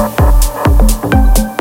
うん。